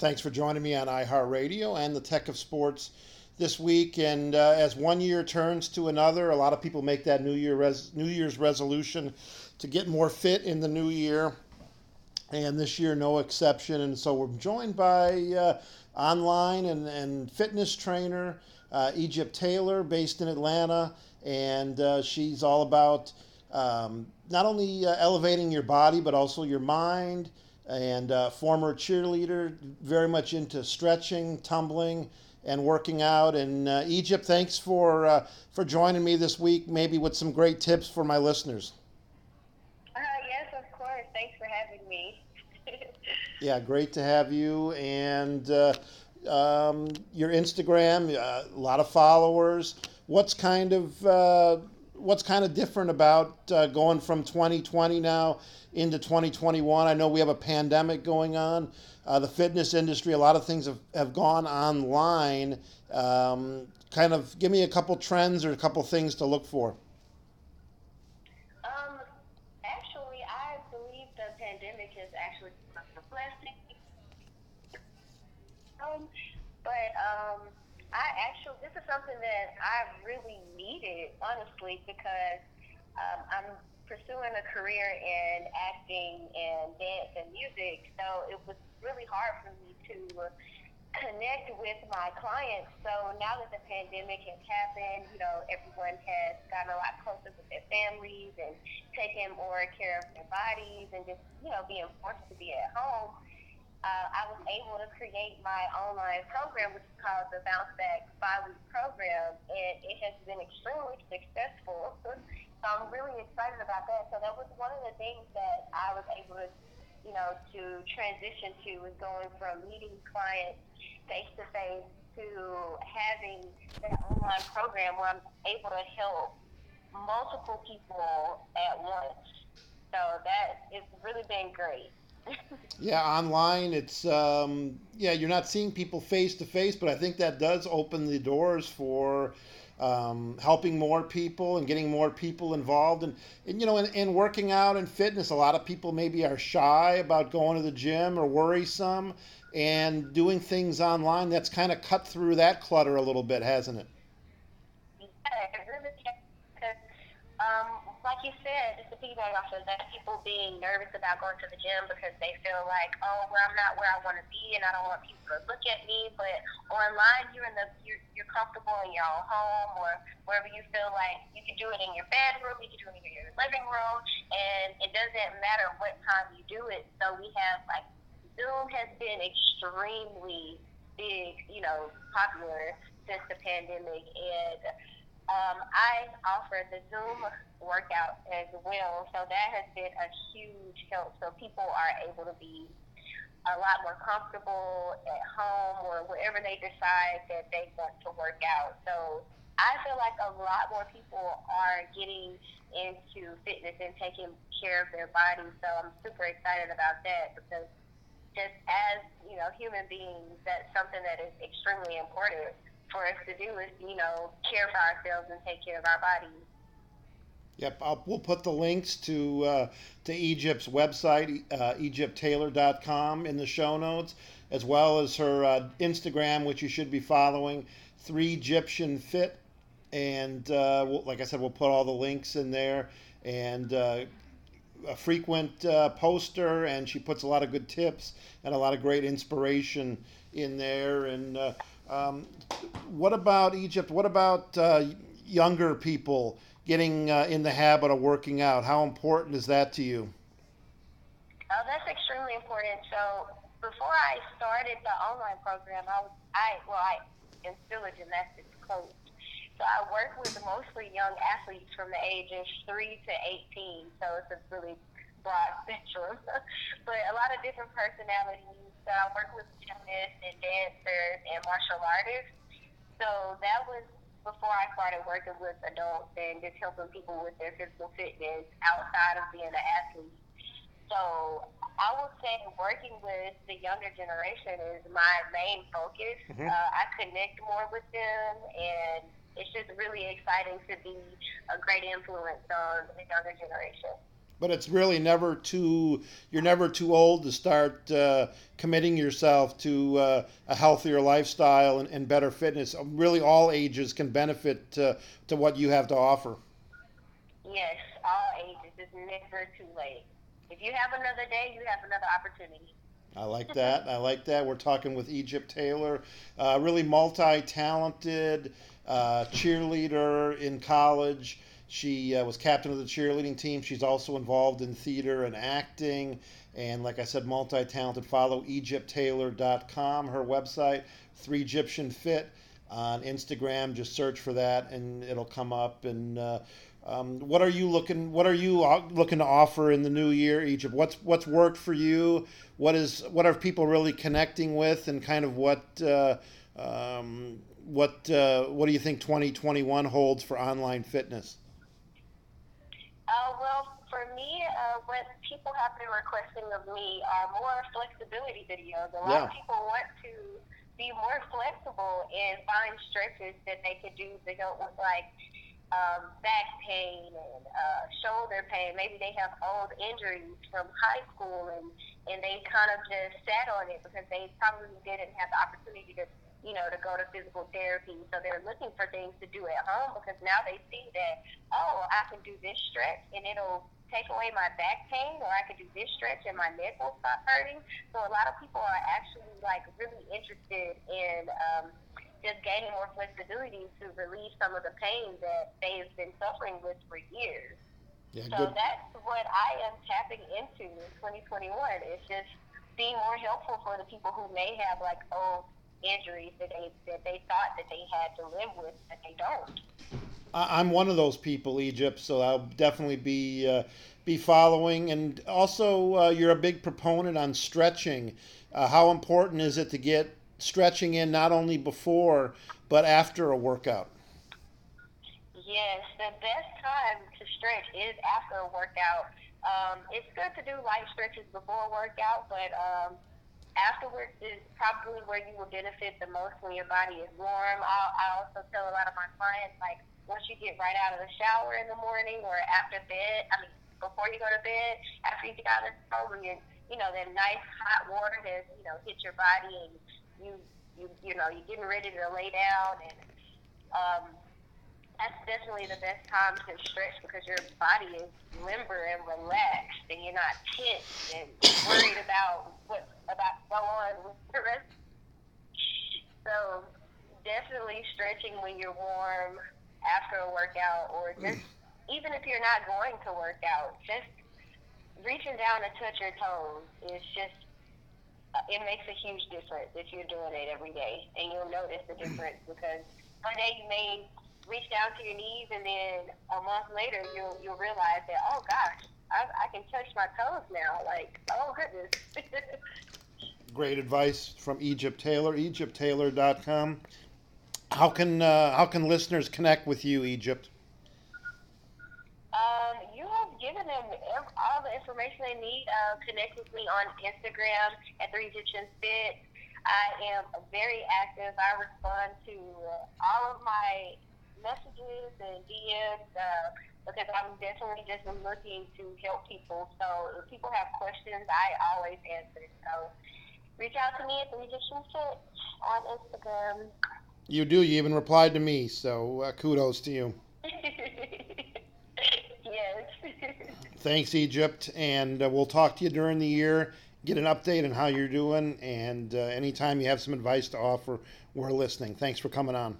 Thanks for joining me on iHeartRadio and the Tech of Sports this week. And uh, as one year turns to another, a lot of people make that New Year res- New Year's resolution to get more fit in the new year. And this year, no exception. And so we're joined by uh, online and, and fitness trainer uh, Egypt Taylor, based in Atlanta. And uh, she's all about um, not only uh, elevating your body, but also your mind and uh, former cheerleader, very much into stretching, tumbling, and working out. And uh, Egypt, thanks for uh, for joining me this week, maybe with some great tips for my listeners. Uh, yes, of course. Thanks for having me. yeah, great to have you. And uh, um, your Instagram, uh, a lot of followers. What's kind of what's kind of different about going from 2020 now? into 2021. I know we have a pandemic going on. Uh, the fitness industry, a lot of things have, have gone online. Um, kind of give me a couple trends or a couple things to look for. Um, actually, I believe the pandemic actually. Um, but um, I actually, this is something that I really needed, honestly, because um, I'm pursuing a career in acting and dance and music, so it was really hard for me to connect with my clients. So now that the pandemic has happened, you know, everyone has gotten a lot closer with their families and taking more care of their bodies and just, you know, being forced to be at home. Uh, I was able to create my online program, which is called the Bounce Back Five Week Program, and it has been extremely successful. So I'm really excited about that. So that was one of the things that I was able to, you know, to transition to was going from meeting clients face to face to having that online program where I'm able to help multiple people at once. So that has really been great. Yeah, online it's um, yeah you're not seeing people face to face, but I think that does open the doors for um, helping more people and getting more people involved. And, and you know in, in working out and fitness a lot of people maybe are shy about going to the gym or worrisome. And doing things online that's kind of cut through that clutter a little bit hasn't it? Um, like you said, just to piggyback off of that, people being nervous about going to the gym because they feel like, oh, well, I'm not where I want to be, and I don't want people to look at me. But online, you're in the you're, you're comfortable in your own home or wherever you feel like you can do it in your bedroom, you can do it in your living room, and it doesn't matter what time you do it. So we have like Zoom has been extremely big, you know, popular since the pandemic, and um, I offer the Zoom workout as well, so that has been a huge help. So people are able to be a lot more comfortable at home or wherever they decide that they want to work out. So I feel like a lot more people are getting into fitness and taking care of their bodies. So I'm super excited about that because just as you know human beings, that's something that is extremely important for us to do is, you know, care for ourselves and take care of our bodies. Yep, I'll, we'll put the links to uh, to Egypt's website, uh, EgyptTaylor.com, in the show notes, as well as her uh, Instagram, which you should be following, The Egyptian Fit, and uh, we'll, like I said, we'll put all the links in there, and uh, a frequent uh, poster, and she puts a lot of good tips and a lot of great inspiration in there, and uh, um, what about Egypt? What about uh, younger people getting uh, in the habit of working out? How important is that to you? Oh, that's extremely important. So before I started the online program, I was I well I am still a gymnastics coach. So I work with mostly young athletes from the ages three to eighteen. So it's a really broad spectrum, but a lot of different personalities so I work with gymnasts and dancers and martial artists. So that was before I started working with adults and just helping people with their physical fitness outside of being an athlete. So I would say working with the younger generation is my main focus. Mm-hmm. Uh, I connect more with them, and it's just really exciting to be a great influence on the younger generation. But it's really never too you're never too old to start uh, committing yourself to uh, a healthier lifestyle and, and, better fitness really all ages can benefit uh, to what you have to offer yes all ages it's never too late if you have another day you have another opportunity I like that. I like that. We're talking with Egypt Taylor, uh, really multi talented uh, cheerleader in college. She uh, was captain of the cheerleading team. She's also involved in theater and acting. And like I said, multi talented. Follow EgyptTaylor.com, her website, The Egyptian Fit on Instagram. Just search for that and it'll come up. And uh, um, what are you looking? What are you uh, looking to offer in the new year, Egypt? What's what's worked for you? What is what are people really connecting with, and kind of what uh, um, what uh, what do you think 2021 holds for online fitness? Uh, well, for me, uh, what people have been requesting of me are more flexibility videos. A lot yeah. of people want to be more flexible and find stretches that they could do to help with like um, back pain and uh, shoulder pain. Maybe they have old injuries from high school and, and they kind of just sat on it because they probably didn't have the opportunity to you know, to go to physical therapy. So they're looking for things to do at home because now they see that, oh, I can do this stretch and it'll take away my back pain, or I can do this stretch and my neck will stop hurting. So a lot of people are actually like really interested in um, just gaining more flexibility to relieve some of the pain that they've been suffering with for years. Yeah, so good. that's what I am tapping into in 2021. It's just being more helpful for the people who may have like, oh, injuries that they that they thought that they had to live with, but they don't. I'm one of those people, Egypt. So I'll definitely be uh, be following. And also, uh, you're a big proponent on stretching. Uh, how important is it to get stretching in not only before but after a workout? Yes, the best time to stretch is after a workout. Um, it's good to do light stretches before a workout, but um, afterwards is probably where you will benefit the most when your body is warm. I'll, I also tell a lot of my clients, like, once you get right out of the shower in the morning or after bed, I mean, before you go to bed, after you get out of the shower, you, you know, that nice hot water has, you know, hit your body and you, you, you know, you're getting ready to lay down and, um, that's definitely the best time to stretch because your body is limber and relaxed and you're not tense and worried about go on with the rest. So definitely stretching when you're warm after a workout or just even if you're not going to work out, just reaching down to touch your toes is just uh, it makes a huge difference if you're doing it every day and you'll notice the difference because one day you may reach down to your knees, and then a month later, you'll you'll realize that oh gosh, I, I can touch my toes now. Like oh goodness. Great advice from Egypt Taylor, EgyptTaylor.com. How can uh, how can listeners connect with you, Egypt? Um, you have given them all the information they need. Uh, connect with me on Instagram at the Egyptian Fit. I am very active. I respond to all of my messages and DMs uh, because I'm definitely just looking to help people. So if people have questions, I always answer. So reach out to me at the Egyptian Fit on Instagram. You do. You even replied to me, so uh, kudos to you. yes. Thanks, Egypt, and uh, we'll talk to you during the year. Get an update on how you're doing, and uh, anytime you have some advice to offer, we're listening. Thanks for coming on.